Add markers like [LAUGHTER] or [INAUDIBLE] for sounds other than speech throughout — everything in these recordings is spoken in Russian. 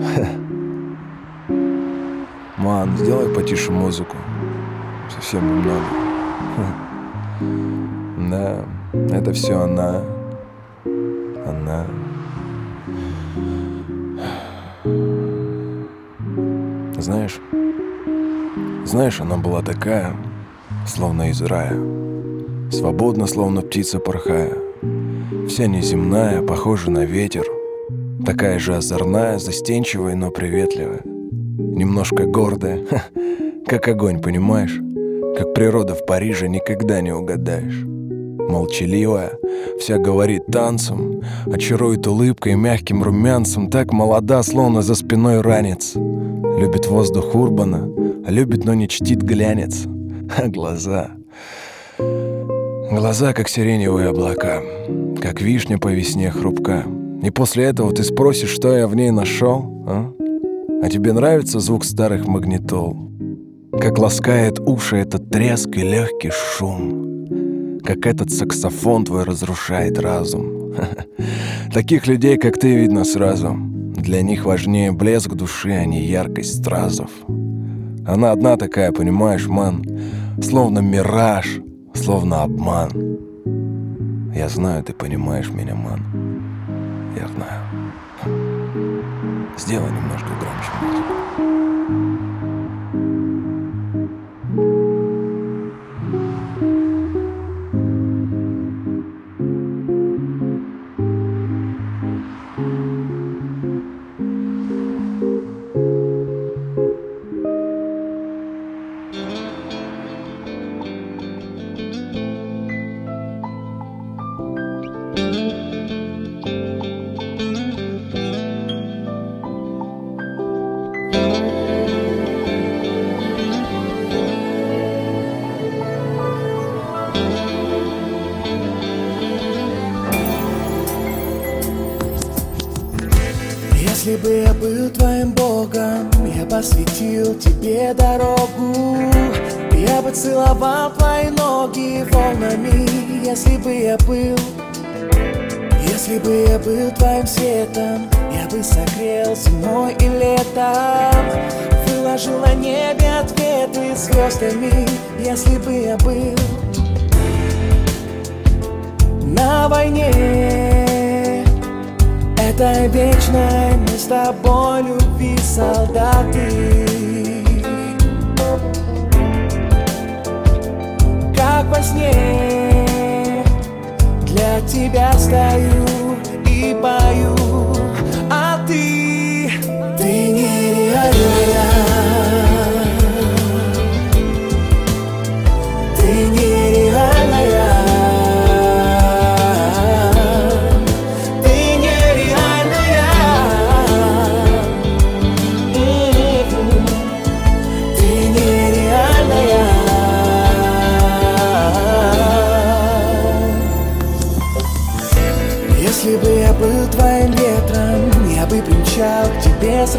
[LAUGHS] Ман, сделай потише музыку. Совсем немного. [LAUGHS] Да, это все она. Она. Знаешь, знаешь, она была такая, словно из рая. Свободно, словно птица порхая. Вся неземная, похожа на ветер. Такая же озорная, застенчивая, но приветливая. Немножко гордая, ха, как огонь, понимаешь? Как природа в Париже никогда не угадаешь. Молчаливая, вся говорит танцем, очарует улыбкой мягким румянцем, так молода, словно за спиной ранец. Любит воздух Урбана, любит, но не чтит глянец. А глаза... Глаза, как сиреневые облака, как вишня по весне хрупка. И после этого ты спросишь, что я в ней нашел, а? А тебе нравится звук старых магнитол? Как ласкает уши этот треск и легкий шум? Как этот саксофон твой разрушает разум? [LAUGHS] Таких людей, как ты, видно сразу. Для них важнее блеск души, а не яркость стразов. Она одна такая, понимаешь, ман? Словно мираж, словно обман. Я знаю, ты понимаешь меня, ман. Знаю. Сделай немножко был твоим богом, я посвятил тебе дорогу. Я бы целовал твои ноги волнами, если бы я был. Если бы я был твоим светом, я бы согрел зимой и летом. Выложил на небе ответы звездами, если бы я был на войне. Это вечной мы с любви солдаты. Как во сне Для тебя стою и пою. А ты, ты нереальная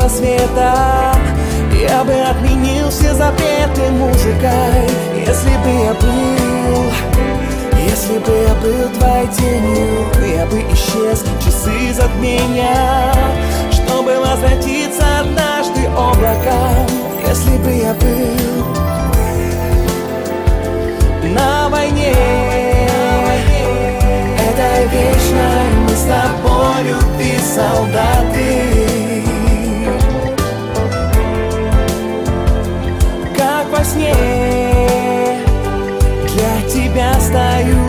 рассвета. Я бы отменил все запреты музыкой Если бы я был Если бы я был твоей тенью. Я бы исчез часы затмения Чтобы возвратиться однажды облаком Если бы я был на войне Этой вечной мы с тобой любви солдаты сне. Для тебя стою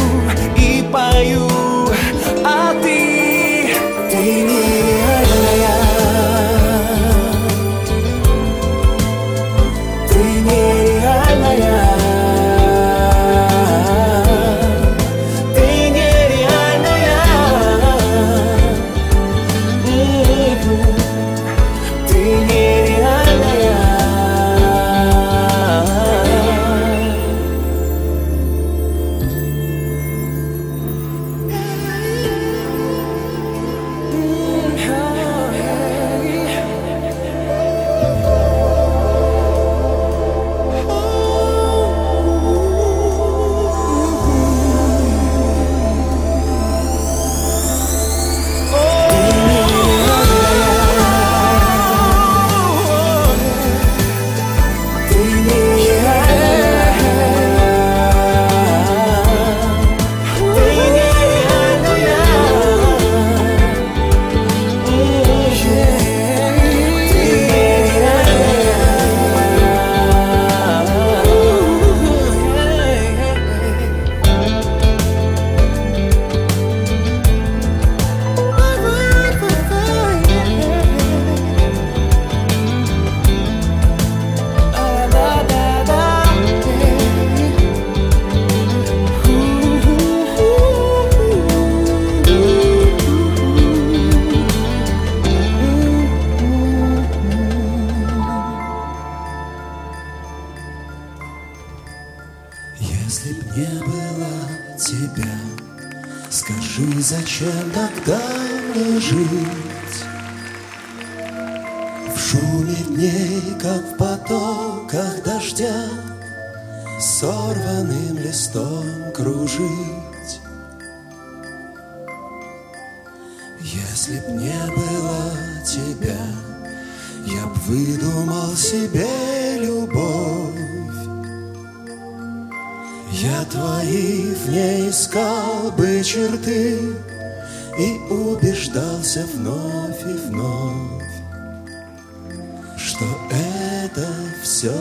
тебя. Я б выдумал себе любовь. Я твои в ней искал бы черты И убеждался вновь и вновь Что это все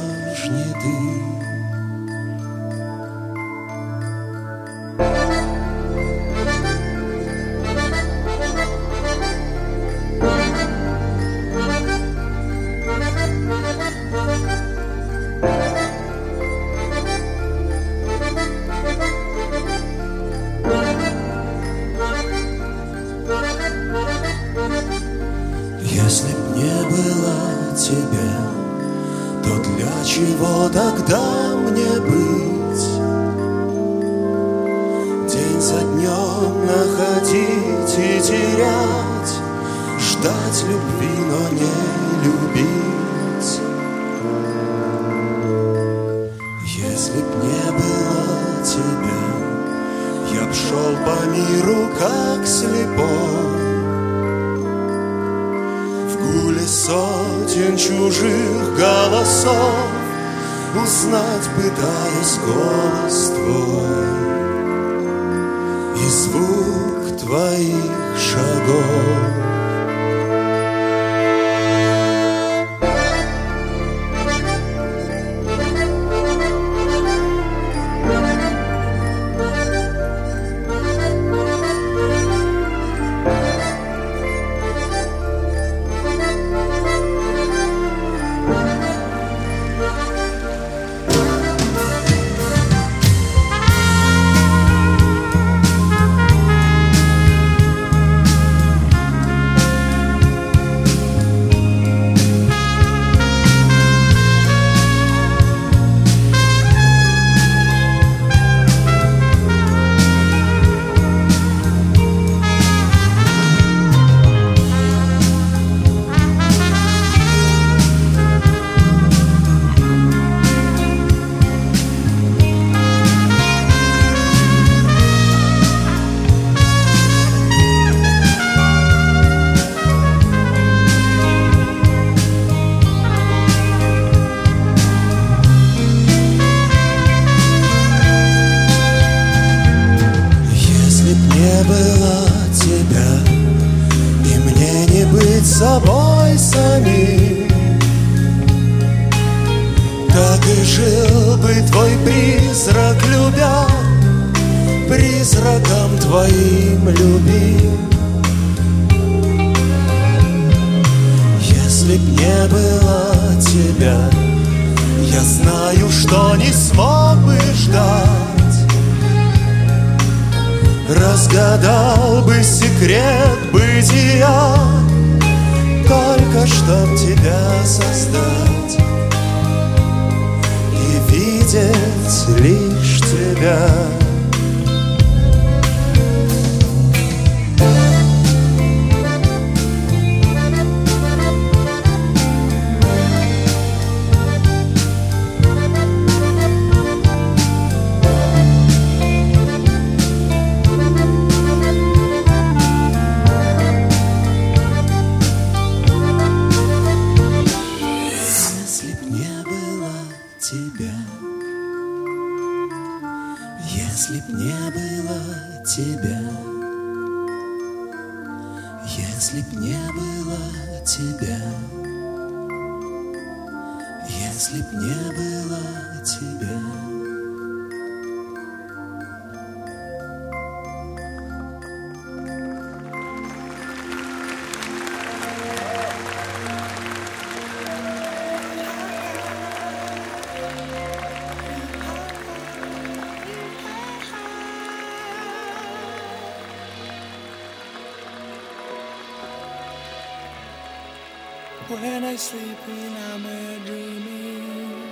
I sleeping, I'm a dreaming.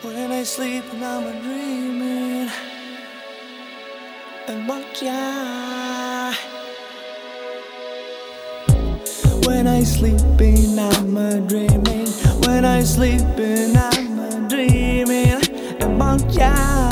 When I sleep and I'm a dreaming. And what yeah. When I sleeping, I'm a dreaming. When I sleeping, I'm a dreaming. And what yeah.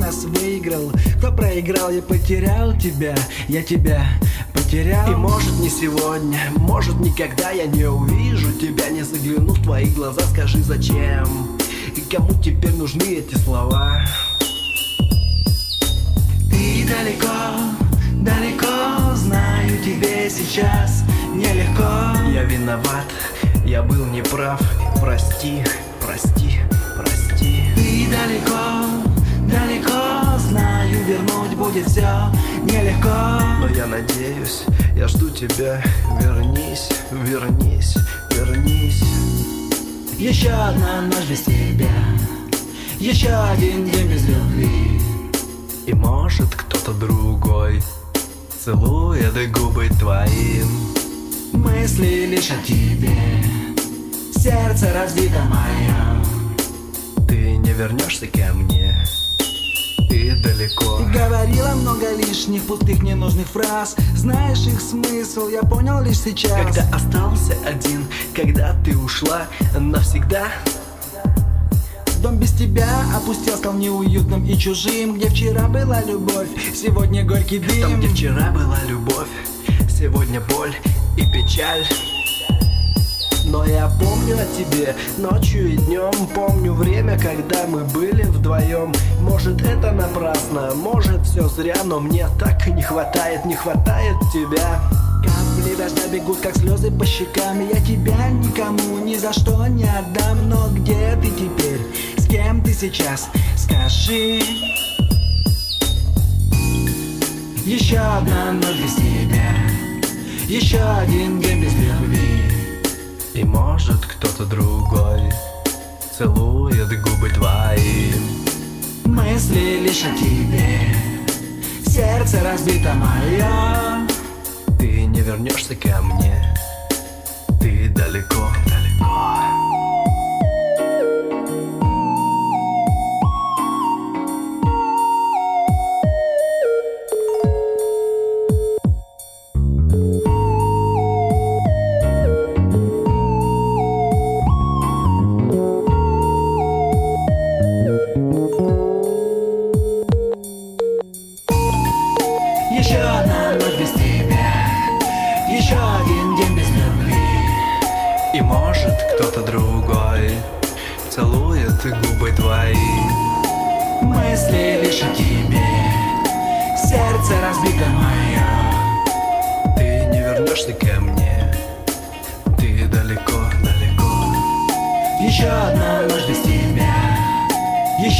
нас выиграл. Кто проиграл, я потерял тебя Я тебя потерял. И может не сегодня, может никогда Я не увижу тебя, не загляну в твои глаза Скажи зачем? И кому теперь нужны эти слова? Ты далеко, далеко Знаю, тебе сейчас нелегко. Я виноват, я был неправ. Прости, прости, прости. Ты далеко, будет все нелегко. Но я надеюсь, я жду тебя. Вернись, вернись, вернись. Еще одна ночь без тебя. Еще один день без любви. И может кто-то другой Целует губы твоим. Мысли лишь о тебе. Сердце разбито мое Ты не вернешься ко мне. Ты далеко. Ты говорила много лишних, пустых, ненужных фраз. Знаешь их смысл, я понял лишь сейчас. Когда остался один, когда ты ушла навсегда. Дом без тебя опустел, стал неуютным и чужим. Где вчера была любовь, сегодня горький дым. Там, где вчера была любовь, сегодня боль и печаль помню о тебе ночью и днем Помню время, когда мы были вдвоем Может это напрасно, может все зря Но мне так и не хватает, не хватает тебя. Капли дождя бегут, как слезы по щекам. Я тебя никому ни за что не отдам. Но где ты теперь? С кем ты сейчас? Скажи. Еще одна ночь без тебя. Еще один день без любви И может кто-то другой Целует губы твои. Мысли лишь о тебе Сердце разбито мое. Ты не вернешься ко мне Ты далеко, далеко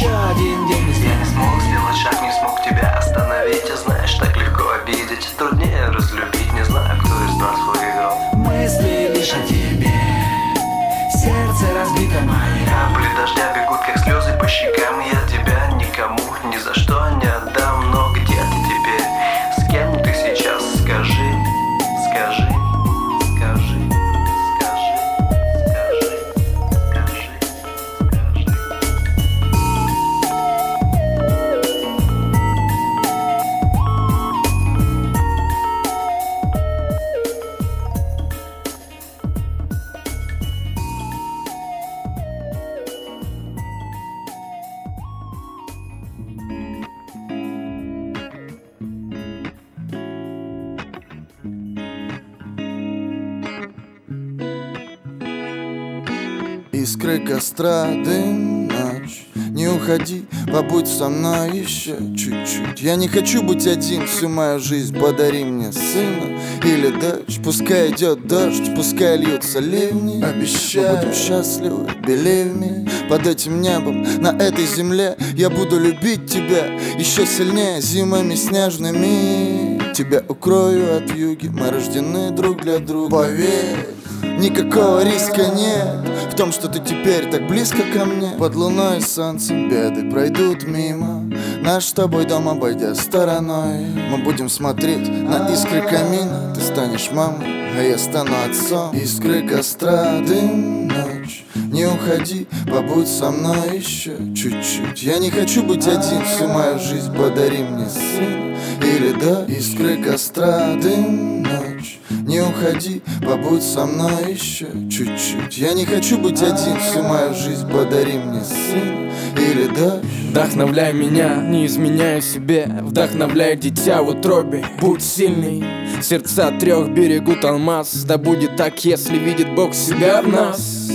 Еще один день без Не смог сделать шаг, не смог тебя остановить. И знаешь, так легко обидеть. Труднее разлюбить, не знаю, кто из нас выиграл. Мысли Дым, ночь. Не уходи, побудь со мной еще чуть-чуть. Я не хочу быть один всю мою жизнь Подари мне сына или дочь. Пускай идет дождь, пускай льются ливни. Обещаю, мы будем счастливы, believe me Под этим небом, на этой земле Я буду любить тебя еще сильнее Зимами снежными. Тебя укрою от юги Мы рождены друг для друга. Поверь. Никакого риска нет том, что ты теперь так близко ко мне. Под луной и солнцем беды пройдут мимо. Наш с тобой дом обойдя стороной. Мы будем смотреть на искры камина. Ты станешь мамой, а я стану отцом. Искры костра, дым, Не уходи, побудь со мной еще чуть-чуть. Я не хочу быть один всю мою жизнь Подари мне сына или да Искры костра, дым, ночь. Не уходи, побудь со мной еще чуть-чуть. Я не хочу быть один всю мою жизнь Подари мне сын или дочь Вдохновляй меня, не изменяя себе. Вдохновляй дитя в утробе. Будь сильный. Сердца трех берегут алмаз. Да будет так, если видит Бог себя в нас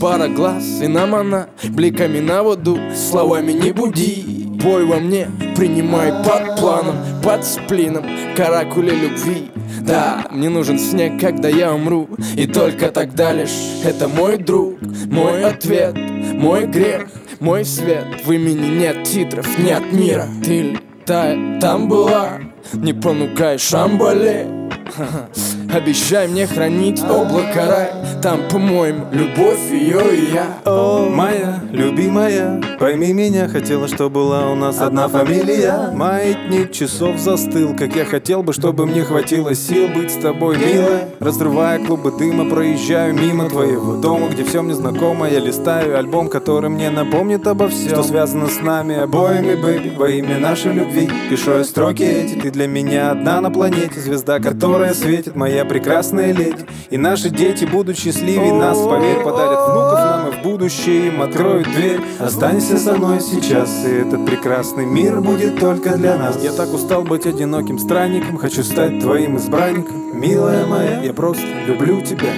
Пара глаз, и нам она Бликами на воду, словами не буди Бой во мне, принимай под планом Под сплином, каракули любви. Да, мне нужен снег, когда я умру И только тогда лишь это мой друг Мой ответ, мой грех мой свет. В имени нет титров, нет мира. Ты летай, там была Не понукай шамбале [LAUGHS] Обещай мне хранить облако рай Там, по-моему, любовь ее и я О, моя любимая, пойми меня, хотела, чтобы была у нас одна фамилия. Маятник часов застыл, как я хотел бы, чтобы мне хватило сил быть с тобой, милая. Разрывая клубы дыма, проезжаю мимо твоего дома, где все мне знакомо. Я листаю альбом, который мне напомнит обо всем, что связано с нами обоими, бэби, во имя нашей любви. Пишу я строки эти, ты для меня одна на планете, звезда, которая светит, моя прекрасная леди. И наши дети будут счастливее нас, поверь, подарят внуков нам и в будущее им откроют дверь. Останься со мной сейчас, и этот прекрасный мир будет только для нас. Я так устал быть одиноким странником, хочу стать твоим избранником. Милая моя, я просто люблю тебя.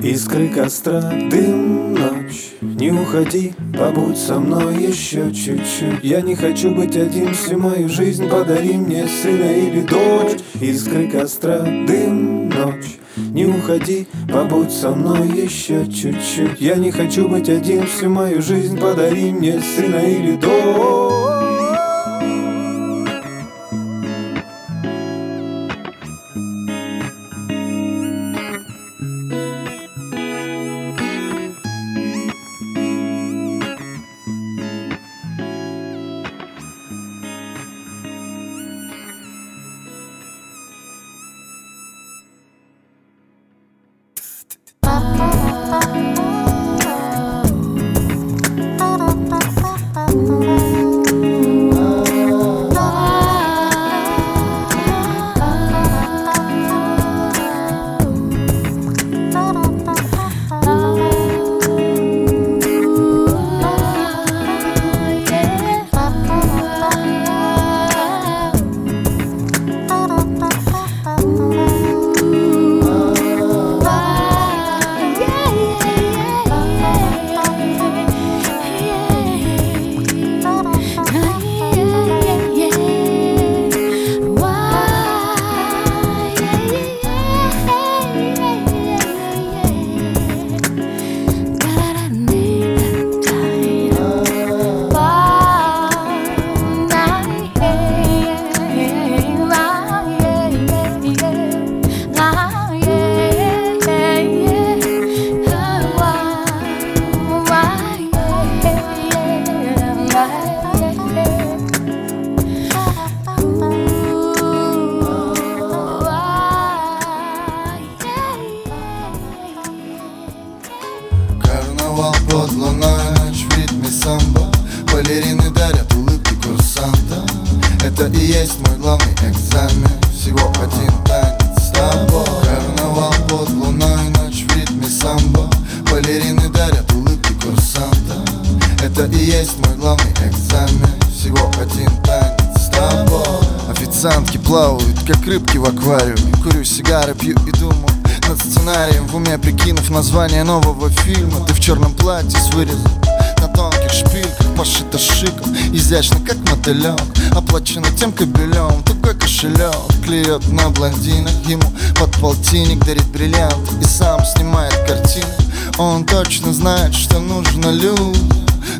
Искры костра, дым, ночь Не уходи, побудь со мной еще чуть-чуть. Я не хочу быть один всю мою жизнь Подари мне сына или дочь. Искры костра, дым, ночь. Не уходи, побудь со мной еще чуть-чуть. Я не хочу быть один всю мою жизнь Подари мне сына или дочь Изящно, как мотылек Оплачено тем кобелем Тугой кошелек Клюет на блондинах Ему под полтинник дарит бриллиант И сам снимает картины. Он точно знает, что нужно людям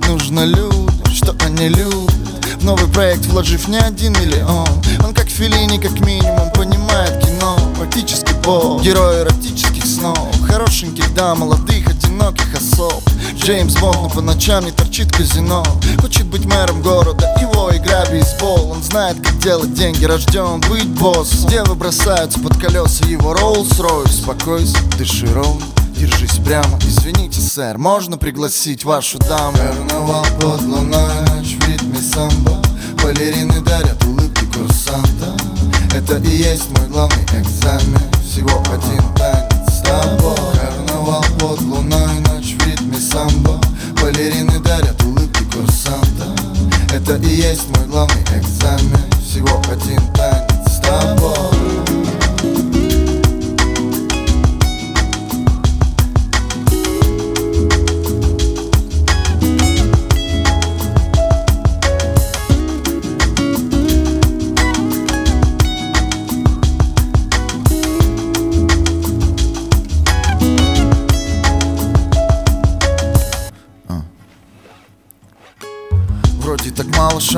Нужно людям, что они любят. В новый проект вложив не один миллион Он как Филини, как минимум, понимает кино. Практически бог, герой эротических снов Хорошеньких, да, молодых, одиноких особ Джеймс Бонд, по ночам не торчит казино. Хочет быть мэром города, его игра бейсбол. Он знает, как делать деньги, рожден быть боссом. Девы бросаются под колеса его Роллс-Ройс. Спокойся, дыши ровно Держись прямо, извините, сэр, можно пригласить вашу даму? Карнавал под луной, ночь в ритме самбо. Балерины дарят улыбки курсанта. Это и есть мой главный экзамен. Всего один танец с тобой. Карнавал под луной, Это и есть мой главный экзамен. Всего один танец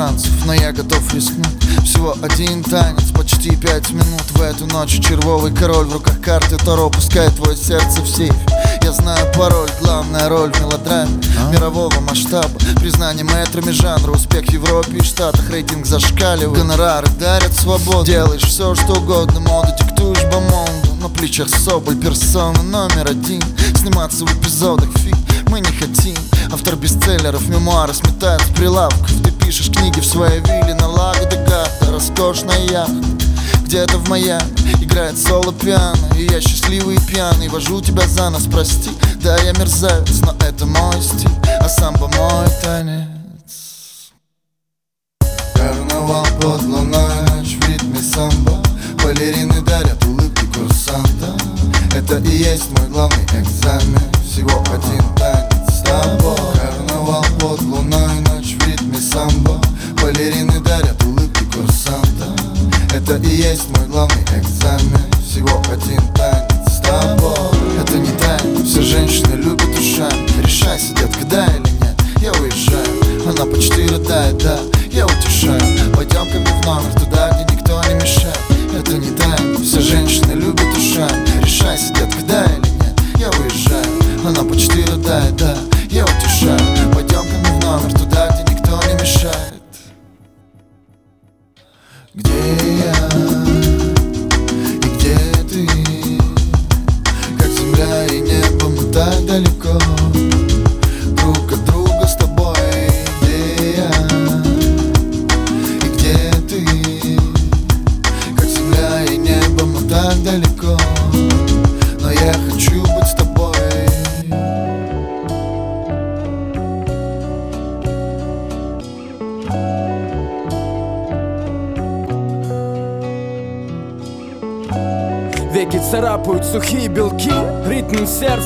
шансов Но я готов рискнуть. Всего один танец, почти пять минут. В эту ночь червовый король В руках карты Таро пускает твое сердце в сейф. Я знаю пароль, главная роль в мелодраме Мирового масштаба. Признание метрами жанра Успех в Европе и Штатах. Рейтинг зашкаливает. Гонорары дарят свободу. Делаешь все, что угодно. Моду диктуешь бомонду. На плечах соболь, персона номер один. Сниматься в эпизодах фиг мы не хотим. Автор бестселлеров, мемуары сметает с прилавков пишешь книги в своей вилле на Лаго де Гарда Роскошная яхта где-то в Майами. Играет соло пиано И я счастливый и пьяный. Вожу тебя за нос, прости. Да, я мерзавец, но это мой стиль. А самбо мой танец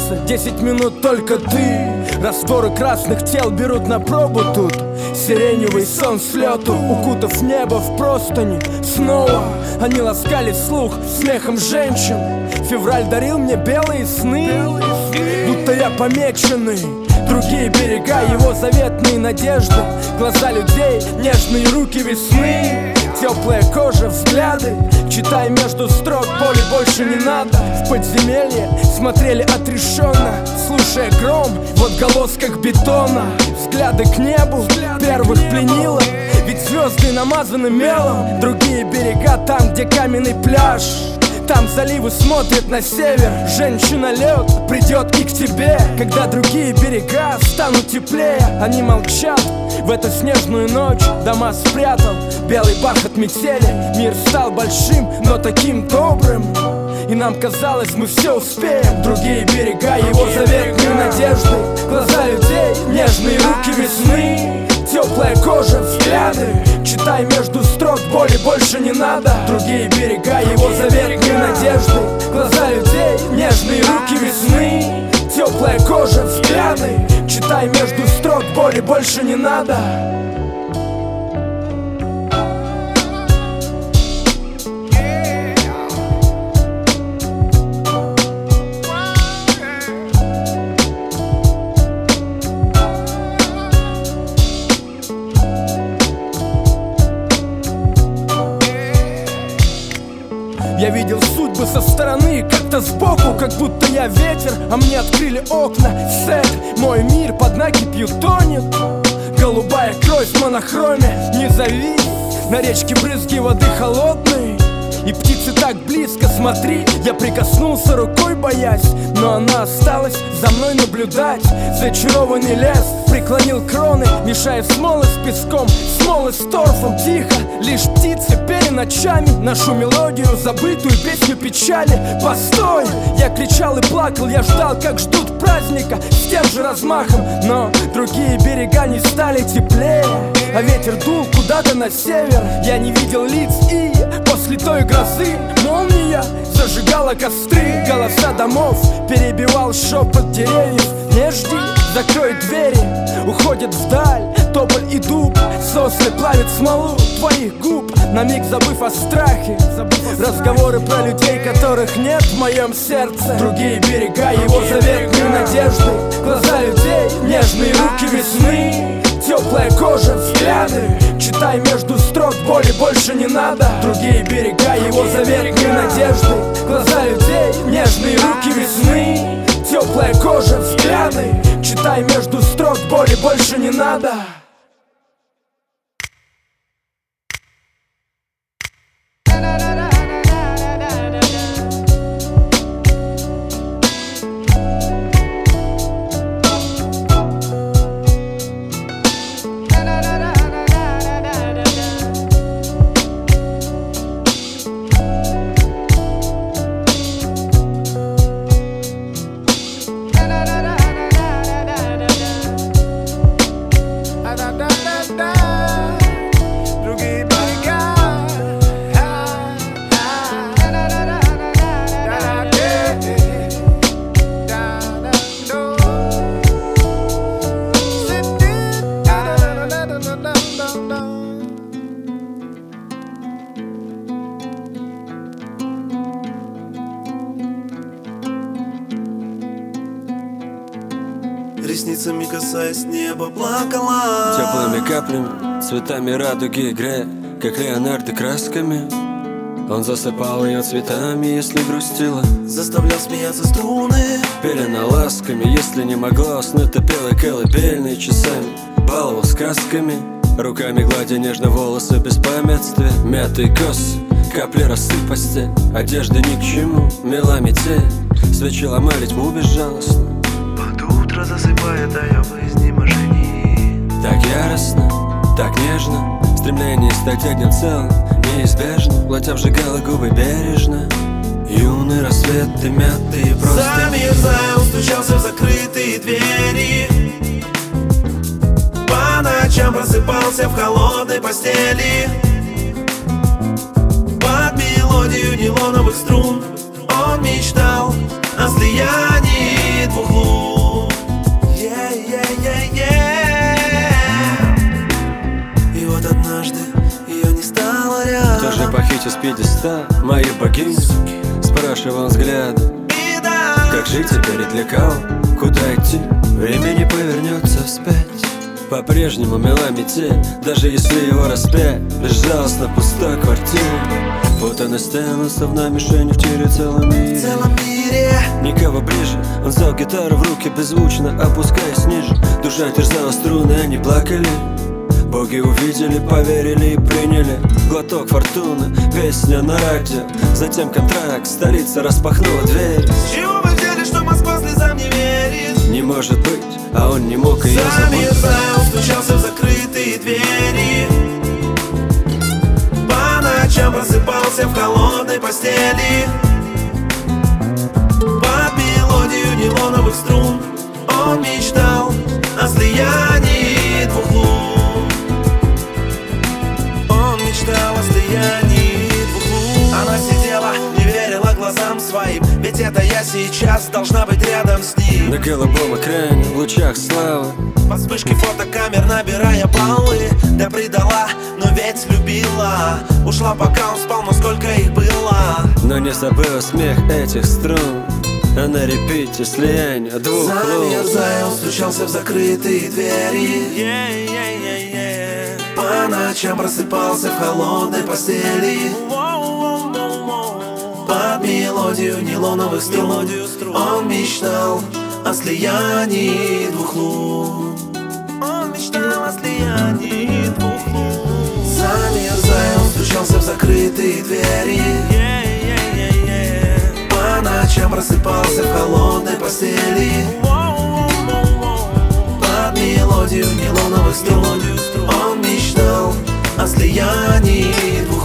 Сердца, 10 минут только ты. Растворы красных тел берут на пробу тут. Сиреневый сон с лету, укутав небо в простыни. Снова они ласкали слух смехом женщин. Февраль дарил мне белые сны Будто я помеченный. Другие берега его заветные надежды. Глаза людей, нежные руки весны Теплая кожа, взгляды. Читай между строк, боли больше не надо. В подземелье смотрели отрешенно. Слушая гром в отголосках бетона. Взгляды к небу первых пленило. Ведь звезды намазаны мелом. Другие берега там, где каменный пляж. Там заливы смотрят на север. Женщина лед придет и к тебе. Когда другие берега станут теплее Они молчат. В эту снежную ночь Дома спрятал белый бархат метели Мир стал большим, но таким добрым. И нам казалось, мы все успеем. Другие берега его заветные надежды. Глаза людей, нежные руки весны. Теплая кожа, взгляды. Читай между строк, боли больше не надо. Другие берега его заветные надежды. Глаза людей, нежные руки весны. Теплая кожа, взгляды. Читай между строк, боли больше не надо как-то сбоку Как будто я ветер, а мне открыли окна. Сет, мой мир под накипью тонет. Голубая кровь в монохроме Не зови, на речке брызги воды холодные и птицы так близко, смотри Я прикоснулся рукой, боясь Но она осталась за мной наблюдать. Зачарованный лес преклонил кроны Мешая смолы с песком, смолы с торфом. Тихо, лишь птицы пели ночами Нашу мелодию, забытую песню печали. Постой! Я кричал и плакал, я ждал, как ждут праздника С тем же размахом, но другие берега не стали теплее А ветер дул куда-то на север. Я не видел лиц и после той грозы Молния зажигала костры. Голоса домов перебивал шепот деревьев. Не жди, закрой двери Уходит вдаль. Тополь и дуб Сосны плавят смолу твоих губ. На миг забыв о страхе Разговоры про людей, которых нет в моем сердце. Другие берега его заветные надежды. Глаза людей, нежные руки весны. Теплая кожа, взгляды Читай между строк, боли больше не надо. Другие берега, его заветные надежды. Глаза людей, нежные руки весны. Теплая кожа, взгляды. Читай между строк, боли больше не надо цветами радуги играя Как Леонардо красками. Он засыпал ее цветами, если грустила. Заставлял смеяться струны. Пелена ласками, если не могла уснуть То пела колыбельные часами Баловал сказками Руками гладя нежно волосы без памятствия Мятые косы, капли постель Одежда ни к чему, мела метель. Свечи ломали тьму безжалостно Под утро засыпая, тая в изнеможении Так яростно, так нежно. Стремление стать одним целым Неизбежно, платя обжигала губы бережно. Юный рассвет, ты мятые просто Замерзая, он стучался в закрытые двери. По ночам просыпался в холодной постели. Под мелодию нейлоновых струн Он мечтал о слиянии двух лун Похитил с пьедеста мою богиню? Спрашивал взглядом Беда. Как жить теперь и для кого? Куда идти? Время не повернется вспять По-прежнему мила метель Даже если его распять Безжалостно пуста квартира Вот она стену, словно мишень в тире целом В мире целом мире Никого ближе Он взял гитару в руки беззвучно Опускаясь ниже Душа терзала струны, они плакали Боги увидели, поверили и приняли. Глоток фортуны, песня на радио. Затем контракт, столица распахнула дверь. С чего вы взяли, что Москва слезам не верит? Не может быть, а он не мог ее забыть. Замерзая, он стучался в закрытые двери. По ночам просыпался в холодной постели. Под мелодию нейлоновых струн Он мечтал о слиянии это я сейчас должна быть рядом с ним. На голубом экране, в лучах славы. Под вспышки фотокамер набирая баллы. Да предала, но ведь любила. Ушла пока он спал, но сколько их было. Но не забыла смех этих струн. А на репите слияние двух лун Замерзая, он стучался в закрытые двери. По ночам просыпался в холодной постели Под мелодию нейлоновых струн. Он мечтал о слиянии двух лун. Он мечтал о слиянии двух лун. Замерзая, он стучался в закрытые двери. По ночам просыпался в холодной постели. Под мелодию нейлоновых струн. Он мечтал о слиянии двух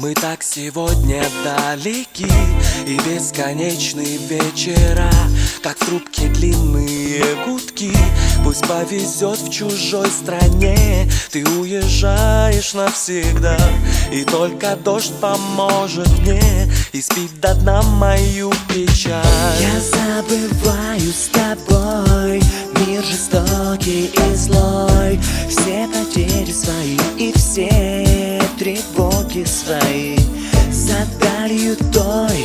мы так сегодня далеки И бесконечные вечера, как в трубке длинные гудки. Пусть повезет в чужой стране, ты уезжаешь навсегда И только дождь поможет мне испить до дна мою печаль. Я забываю с тобой Мир жестокий и злой Все потери свои и все свои За далью той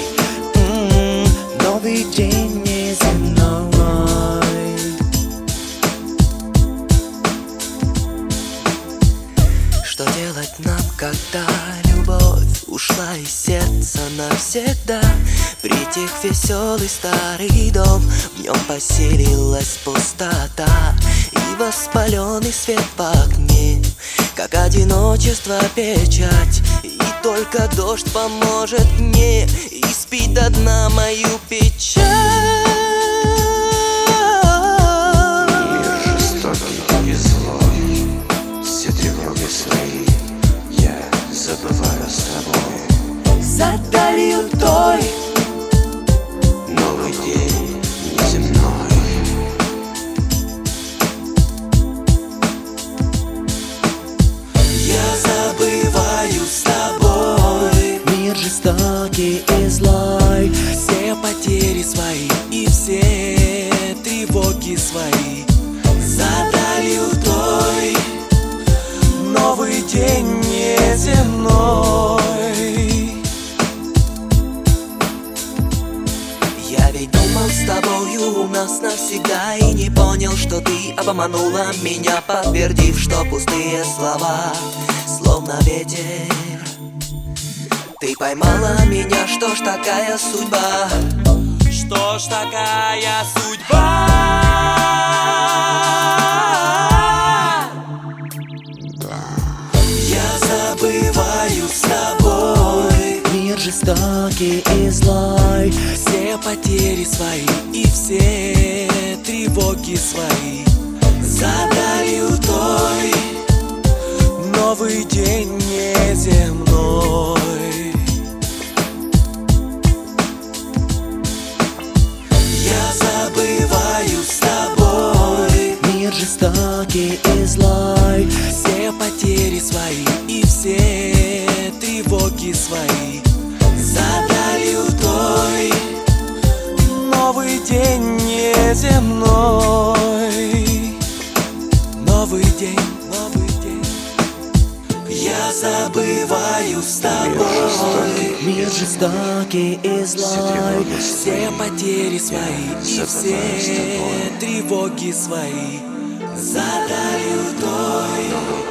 м, Новый день неземной Что делать нам, когда любовь ушла из сердца навсегда? Притих веселый старый дом, в нем поселилась пустота И воспаленный свет в окне, как одиночество печать только дождь поможет мне испить до дна мою печаль. Жестокий и злой Все тревоги свои я забываю с тобой. За далью той обманула меня Подтвердив, что пустые слова Словно ветер. Ты поймала меня, что ж такая судьба? Что ж такая судьба? Я забываю с тобой. Мир жестокий и злой. Все потери свои и все тревоги свои За далью той Новый день неземной. Я забываю с тобой. Мир жестокий и злой. Все потери свои и все тревоги свои. За далью той Новый день неземной забываю с тобой. Мир жестокий и злой. Все потери свои и все тревоги свои За далью той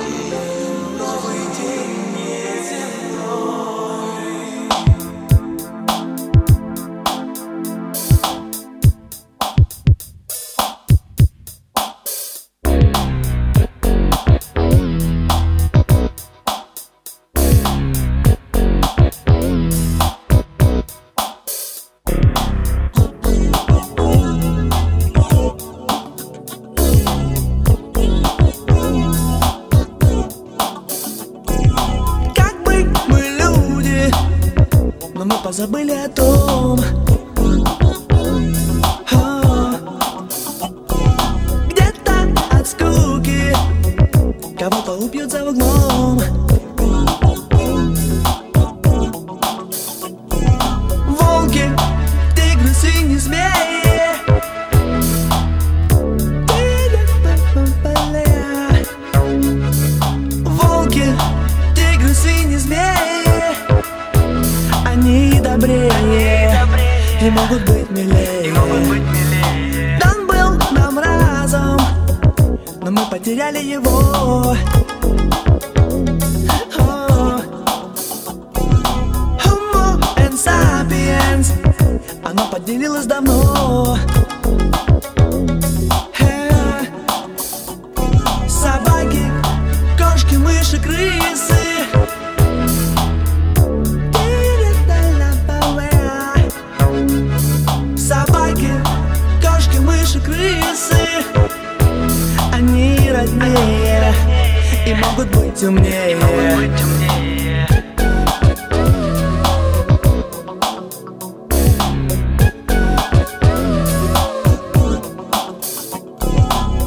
могут быть умнее.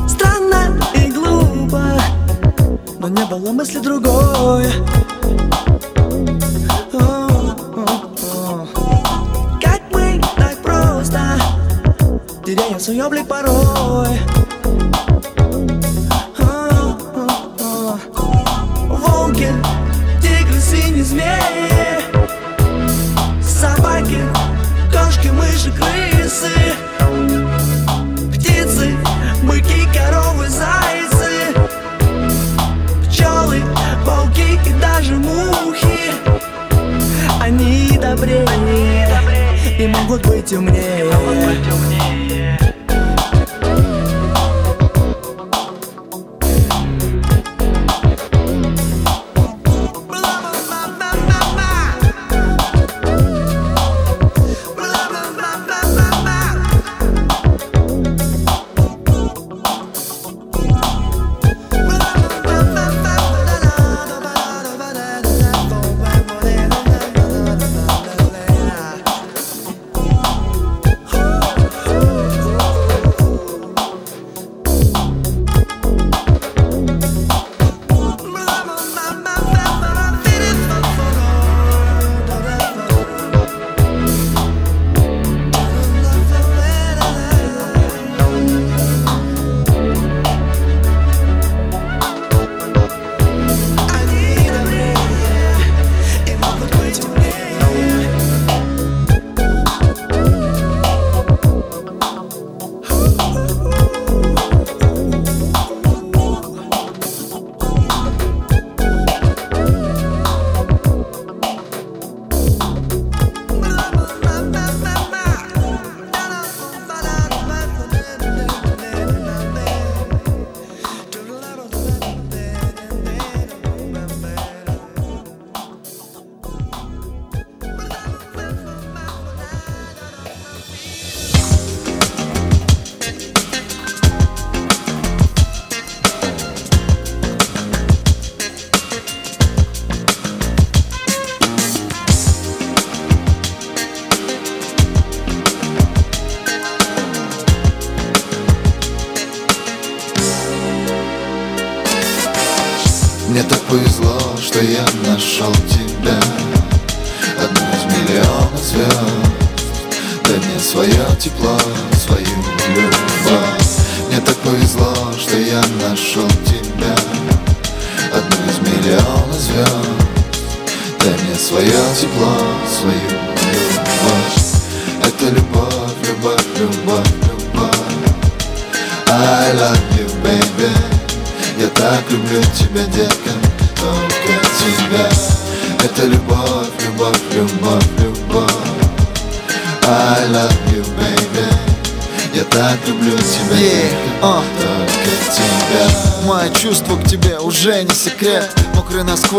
Странно и глупо, но не было мысли другой. Теряем свой облик порой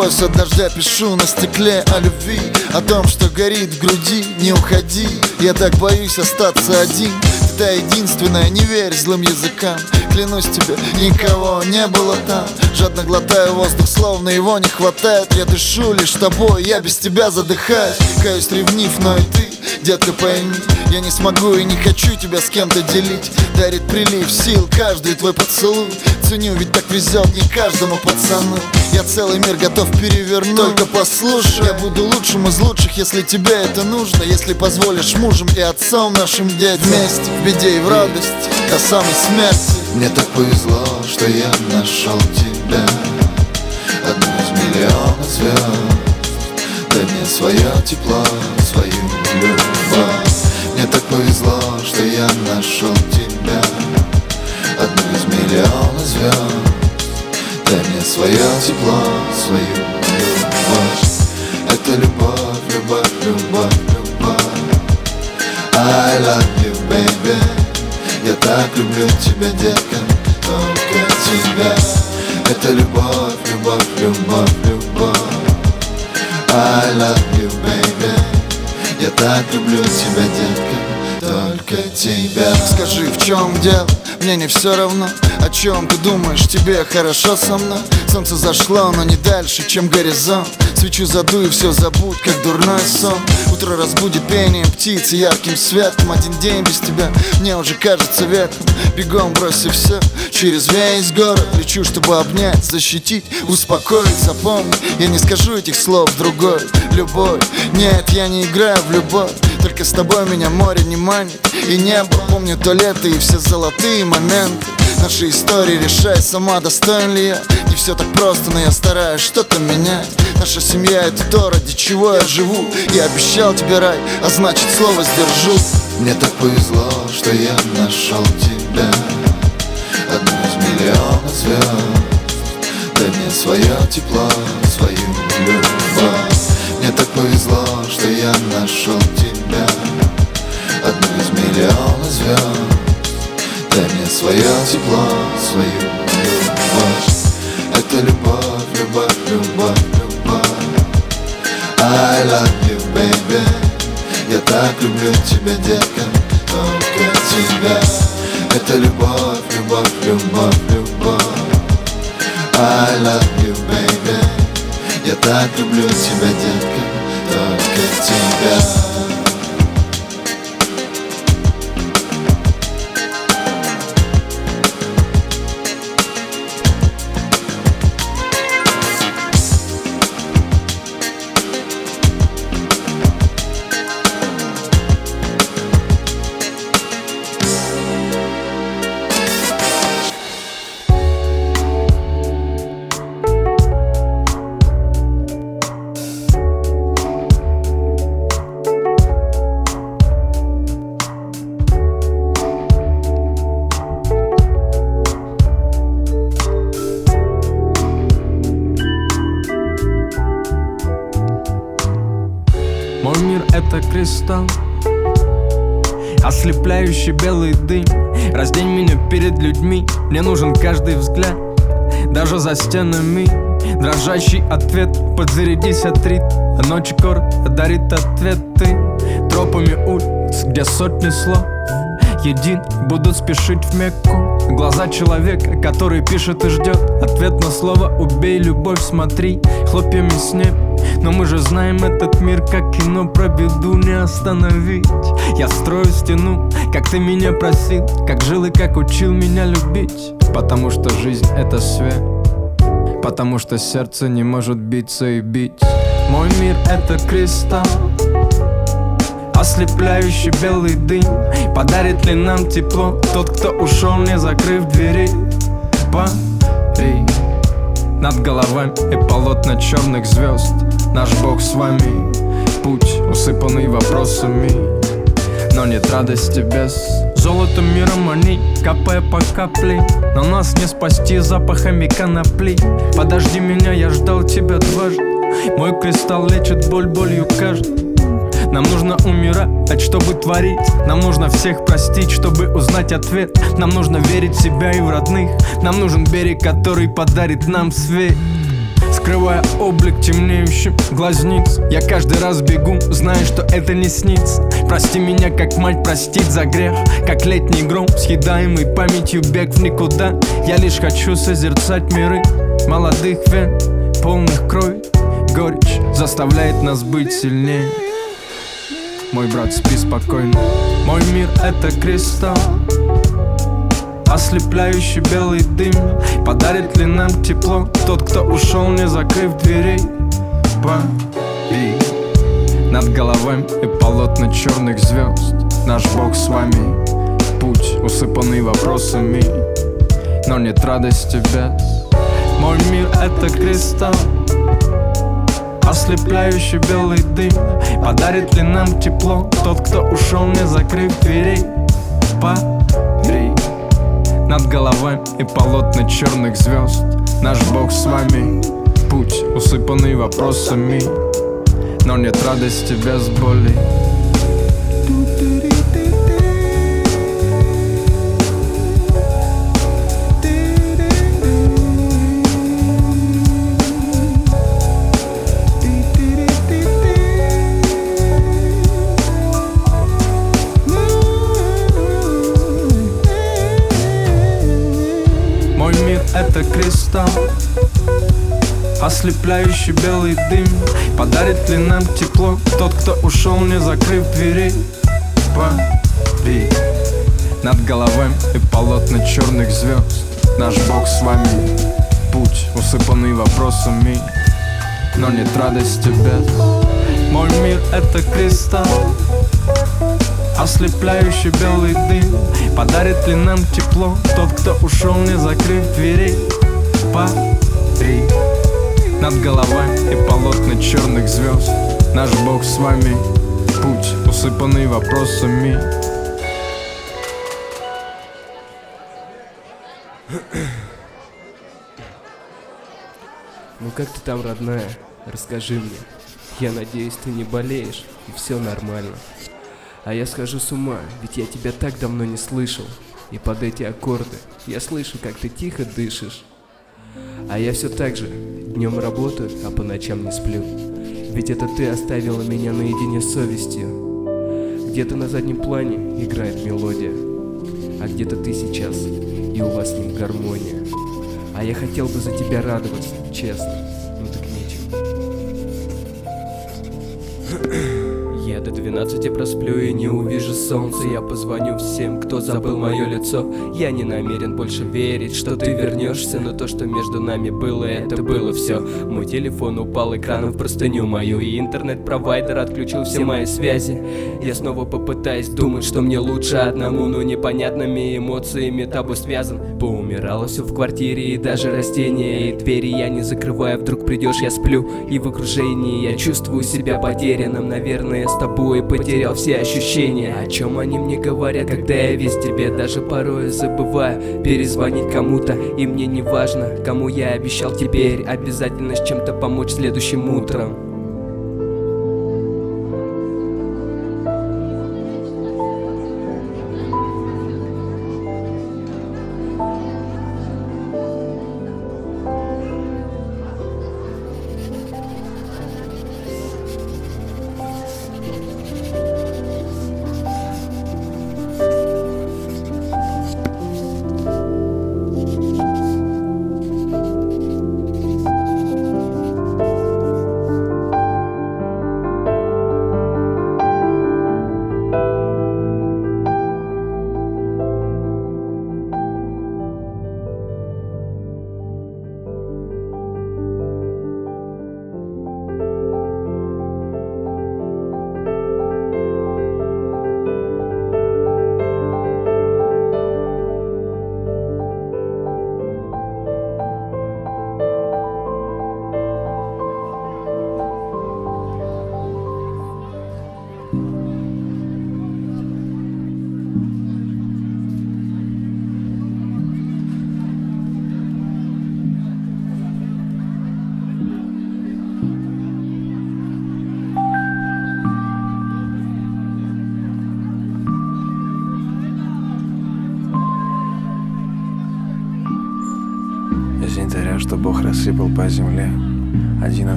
Насквозь от дождя пишу на стекле о любви О том, что горит в груди, не уходи Я так боюсь остаться один. Ты та единственная, не верь злым языкам. Клянусь тебе, никого не было там. Жадно глотаю воздух, словно его не хватает. Я дышу лишь тобой, я без тебя задыхаюсь. Каюсь ревнив, но и ты, детка, пойми? Я не смогу и не хочу тебя с кем-то делить. Дарит прилив сил каждый твой поцелуй. Ценю, ведь так везет не каждому пацану Я целый мир готов перевернуть. Только послушай. Я буду лучшим из лучших, если тебе это нужно. Если позволишь мужем и отцом нашим детям. Вместе, в беде и в радости, до самой смерти Мне так повезло, что я нашел тебя. Одну из миллиона звезд. Дай мне свое тепло, свою любовь. Мне так повезло, что я нашел тебя. Одну из миллиона звезд Свое тепло, свою любовь. Это любовь, любовь, любовь, любовь. I love you, baby. Я так люблю тебя, детка Только тебя. Это любовь, любовь, любовь, любовь. I love you, baby. Я так люблю тебя, детка Только тебя. Скажи, в чем дело? Мне не все равно О чем ты думаешь, тебе хорошо со мной Солнце зашло, но не дальше, чем горизонт. Свечу задуй и все забудь, как дурной сон. Утро разбудит пением птиц и ярким светом. Один день без тебя мне уже кажется ветром. Бегом бросив все через весь город Лечу, чтобы обнять, защитить, успокоить Запомни, я не скажу этих слов другой. Любовь, нет, я не играю в любовь. Только с тобой меня море не манит. И небо, помню то лето и все золотые моменты Наши истории решай сама, достоин ли я. Не все так просто, но я стараюсь что-то менять. Наша семья это то, ради чего я живу. Я обещал тебе рай, а значит слово сдержу. Мне так повезло, что я нашел тебя. Одну из миллиона звезд Дай мне свое тепло, свою любовь. Мне так повезло, что я нашел тебя. Одну из миллиона звезд Свое тепло, свою любовь. Это любовь, любовь, любовь, любовь. I love you, baby. Я так люблю тебя, детка Только тебя. Это любовь, любовь, любовь, любовь. I love you, baby. Я так люблю тебя, детка Только тебя 53 Ночи кор дарит ответы Тропами улиц, где сотни слов. Един будут спешить в Мекку. Глаза человека, который пишет и ждет. Ответ на слово «Убей любовь, смотри» Хлопьями снег но мы же знаем этот мир, как кино про беду не остановить. Я строю стену, как ты меня просил. Как жил и как учил меня любить. Потому что жизнь это свет. Потому что сердце не может биться и бить. Мой мир это кристалл Ослепляющий белый дым. Подарит ли нам тепло Тот, кто ушел, не закрыв двери? Пари Над головами и полотна черных звезд. Наш Бог с вами Путь, усыпанный вопросами. Но нет радости без Золотом миром они, капая по капле. Но нас не спасти запахами конопли. Подожди меня, я ждал тебя дважды. Мой кристалл лечит боль болью каждый. Нам нужно умирать, чтобы творить. Нам нужно всех простить, чтобы узнать ответ. Нам нужно верить в себя и в родных. Нам нужен берег, который подарит нам свет Скрывая облик темнеющим глазниц Я каждый раз бегу, зная, что это не снится. Прости меня, как мать простит за грех Как летний гром, съедаемый памятью бег в никуда. Я лишь хочу созерцать миры молодых вен Полных крови, горечь заставляет нас быть сильнее. Мой брат, спи спокойно. Мой мир это кристалл Ослепляющий белый дым. Подарит ли нам тепло Тот, кто ушел, не закрыв дверей? Пари Над головами и полотна черных звезд. Наш Бог с вами Путь, усыпанный вопросами Но нет радости без. Мой мир это кристалл Ослепляющий белый дым. Подарит ли нам тепло Тот, кто ушел, не закрыв дверей? Пари Над головами и полотна черных звезд. Наш Бог с вами Путь, усыпанный вопросами. Но нет радости без боли это кристалл Ослепляющий белый дым. Подарит ли нам тепло Тот, кто ушел, не закрыв двери Пари Над головой и полотна черных звезд. Наш Бог с вами. Путь, усыпанный вопросами Но нет радости без. Мой мир — это кристалл Ослепляющий белый дым Подарит ли нам тепло Тот, кто ушел, не закрыв дверей Пари Над головой и полотна черных звезд Наш Бог с вами Путь, усыпанный вопросами Ну как ты там, родная? Расскажи мне. Я надеюсь, ты не болеешь, и все нормально. А я схожу с ума, ведь я тебя так давно не слышал. И под эти аккорды я слышу, как ты тихо дышишь. А я все так же, днем работаю, а по ночам не сплю. Ведь это ты оставила меня наедине с совестью. Где-то на заднем плане играет мелодия, а где-то ты сейчас, и у вас с ним гармония. А я хотел бы за тебя радоваться, честно. Ну так нечего. Я до 12 просплю и не увижу солнца. Я позвоню всем, кто забыл мое лицо. Я не намерен больше верить, что ты вернешься Но то, что между нами было, это было все Мой телефон упал экраном в простыню мою И интернет-провайдер отключил все мои связи. Я снова попытаюсь думать, что мне лучше одному Но непонятными эмоциями тобой связан. Поумирало все в квартире и даже растения И двери я не закрываю, вдруг придешь, я сплю И в окружении я чувствую себя потерянным. Наверное, с тобой потерял все ощущения. О чем они мне говорят, когда я весь тебе Даже порой забываю. Перезвонить кому-то И мне не важно, кому я обещал. Теперь Обязательно с чем-то помочь следующим утром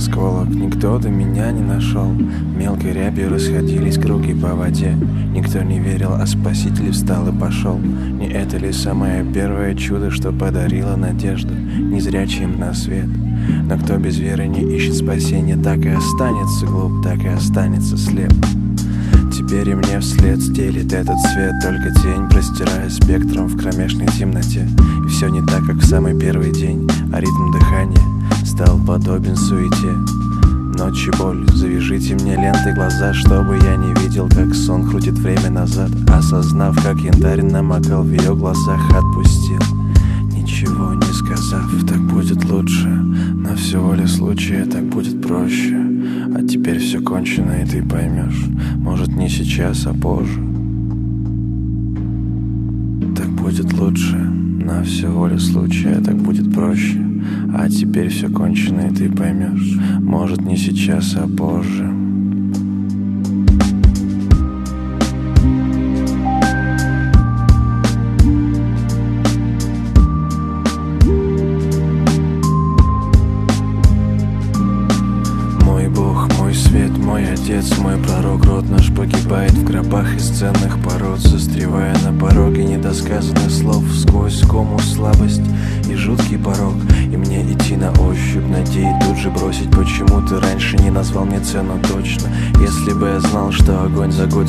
осколок никто до меня не нашел. Мелкой рябью расходились круги по воде. Никто не верил, а Спаситель встал и пошел. Не это ли самое первое чудо, что подарило надежду Незрячим на свет? Но кто без веры не ищет спасения Так и останется глуп, так и останется слеп. Теперь и мне вслед стелит этот свет Только тень, простирая спектром в кромешной темноте. И все не так, как в самый первый день А ритм дыхания стал подобен суете. Ночь и боль, завяжите мне лентой глаза Чтобы я не видел, как сон крутит время назад. Осознав, как янтарь намокал в ее глазах Отпустил, ничего не сказав Так будет лучше, на все воля случая Так будет проще, а теперь все кончено И ты поймешь, может не сейчас, а позже. Так будет лучше, на все воля случая Так будет проще, а теперь все кончено И ты поймешь, может не сейчас, а позже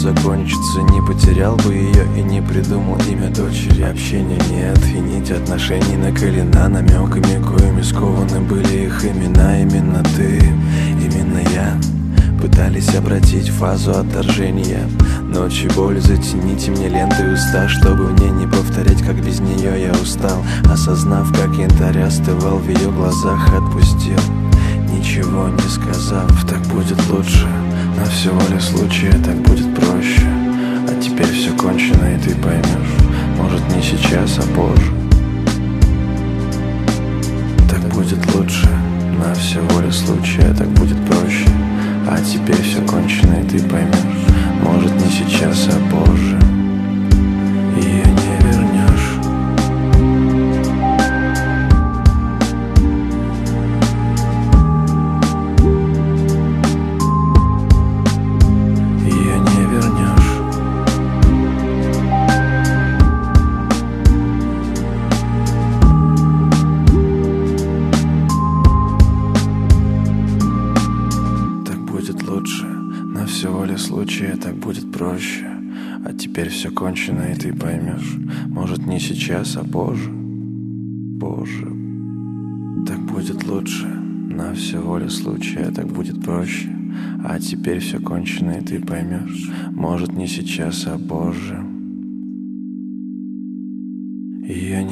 закончится Не потерял бы ее и не придумал имя дочери. Общения нет и нить отношений наколена Намеками, коими скованы были их имена. Именно ты, именно я Пытались обратить фазу отторжения. Ночи боль, затяните мне ленты уста Чтобы мне не повторять, как без нее я устал. Осознав, как янтарь остывал в ее глазах Отпустил, ничего не сказав Так будет лучше, на все воля случая Так будет проще. А теперь все кончено и ты поймешь Может не сейчас, а позже. Так будет лучше, на все воля случая Так будет проще. А теперь все кончено, и ты поймешь Может не сейчас, а позже позже Позже Так будет лучше, на все воля случая так будет проще. А теперь все кончено, и ты поймешь Может не сейчас, а позже. Ее не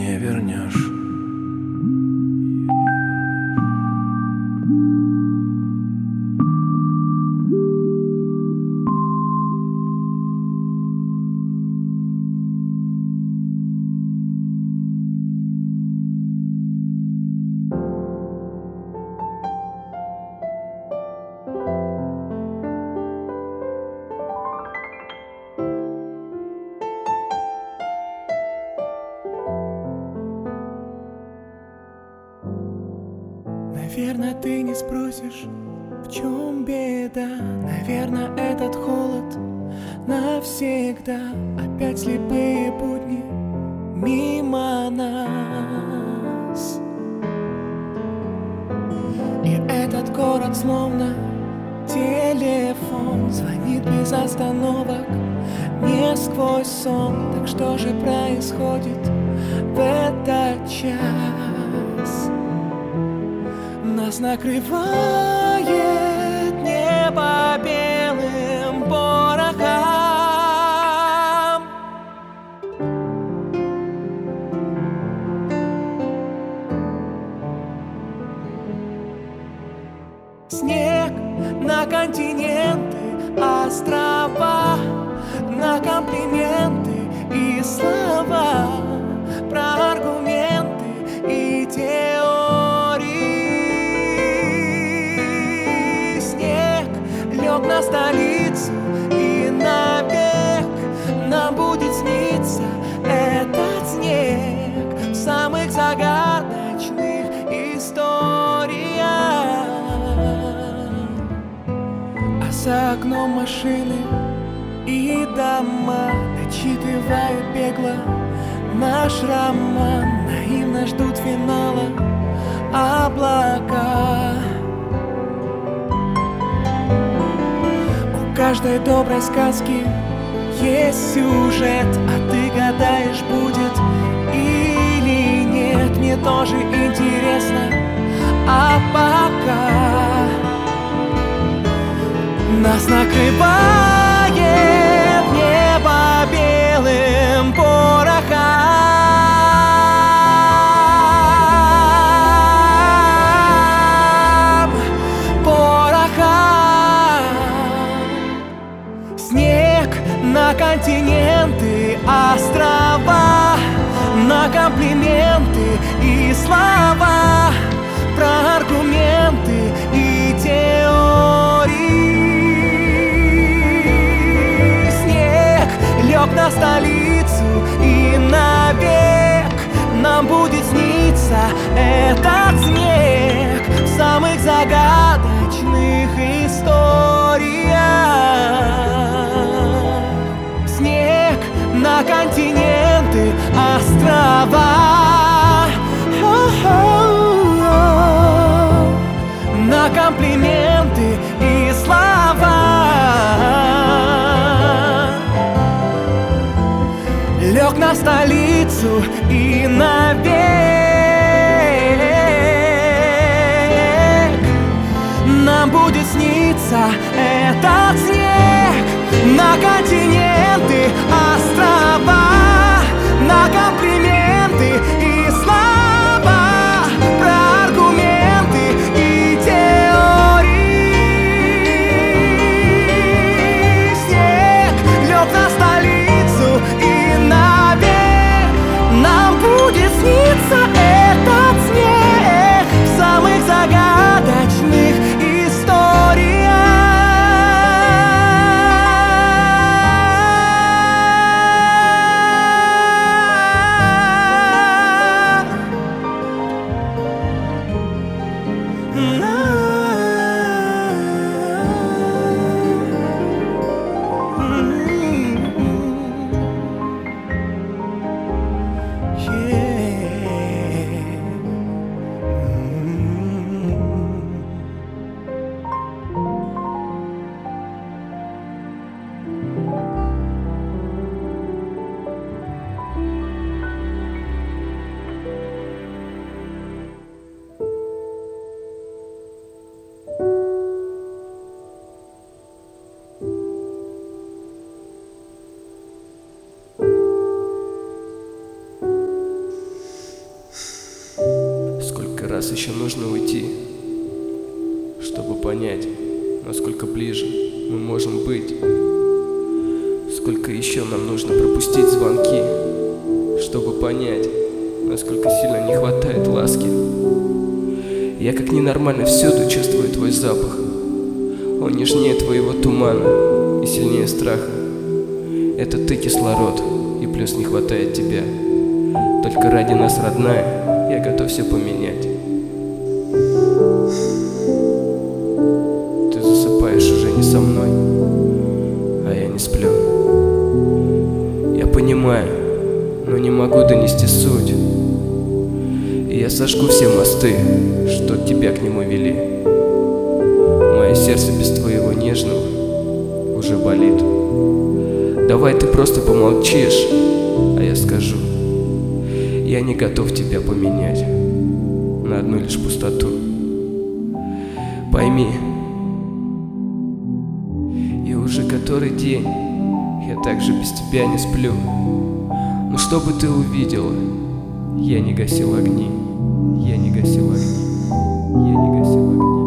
Каждой доброй сказки. Есть сюжет А ты гадаешь, будет или нет. Мне тоже интересно, а пока нас накрывает столицу И навек нам будет сниться этот снег В самых загадочных историях. Снег на континенты, острова за столицу и на век. Нам будет сниться этот снег сплю. Но чтобы ты увидела, я не гасил огни, я не гасил огни, я не гасил огни.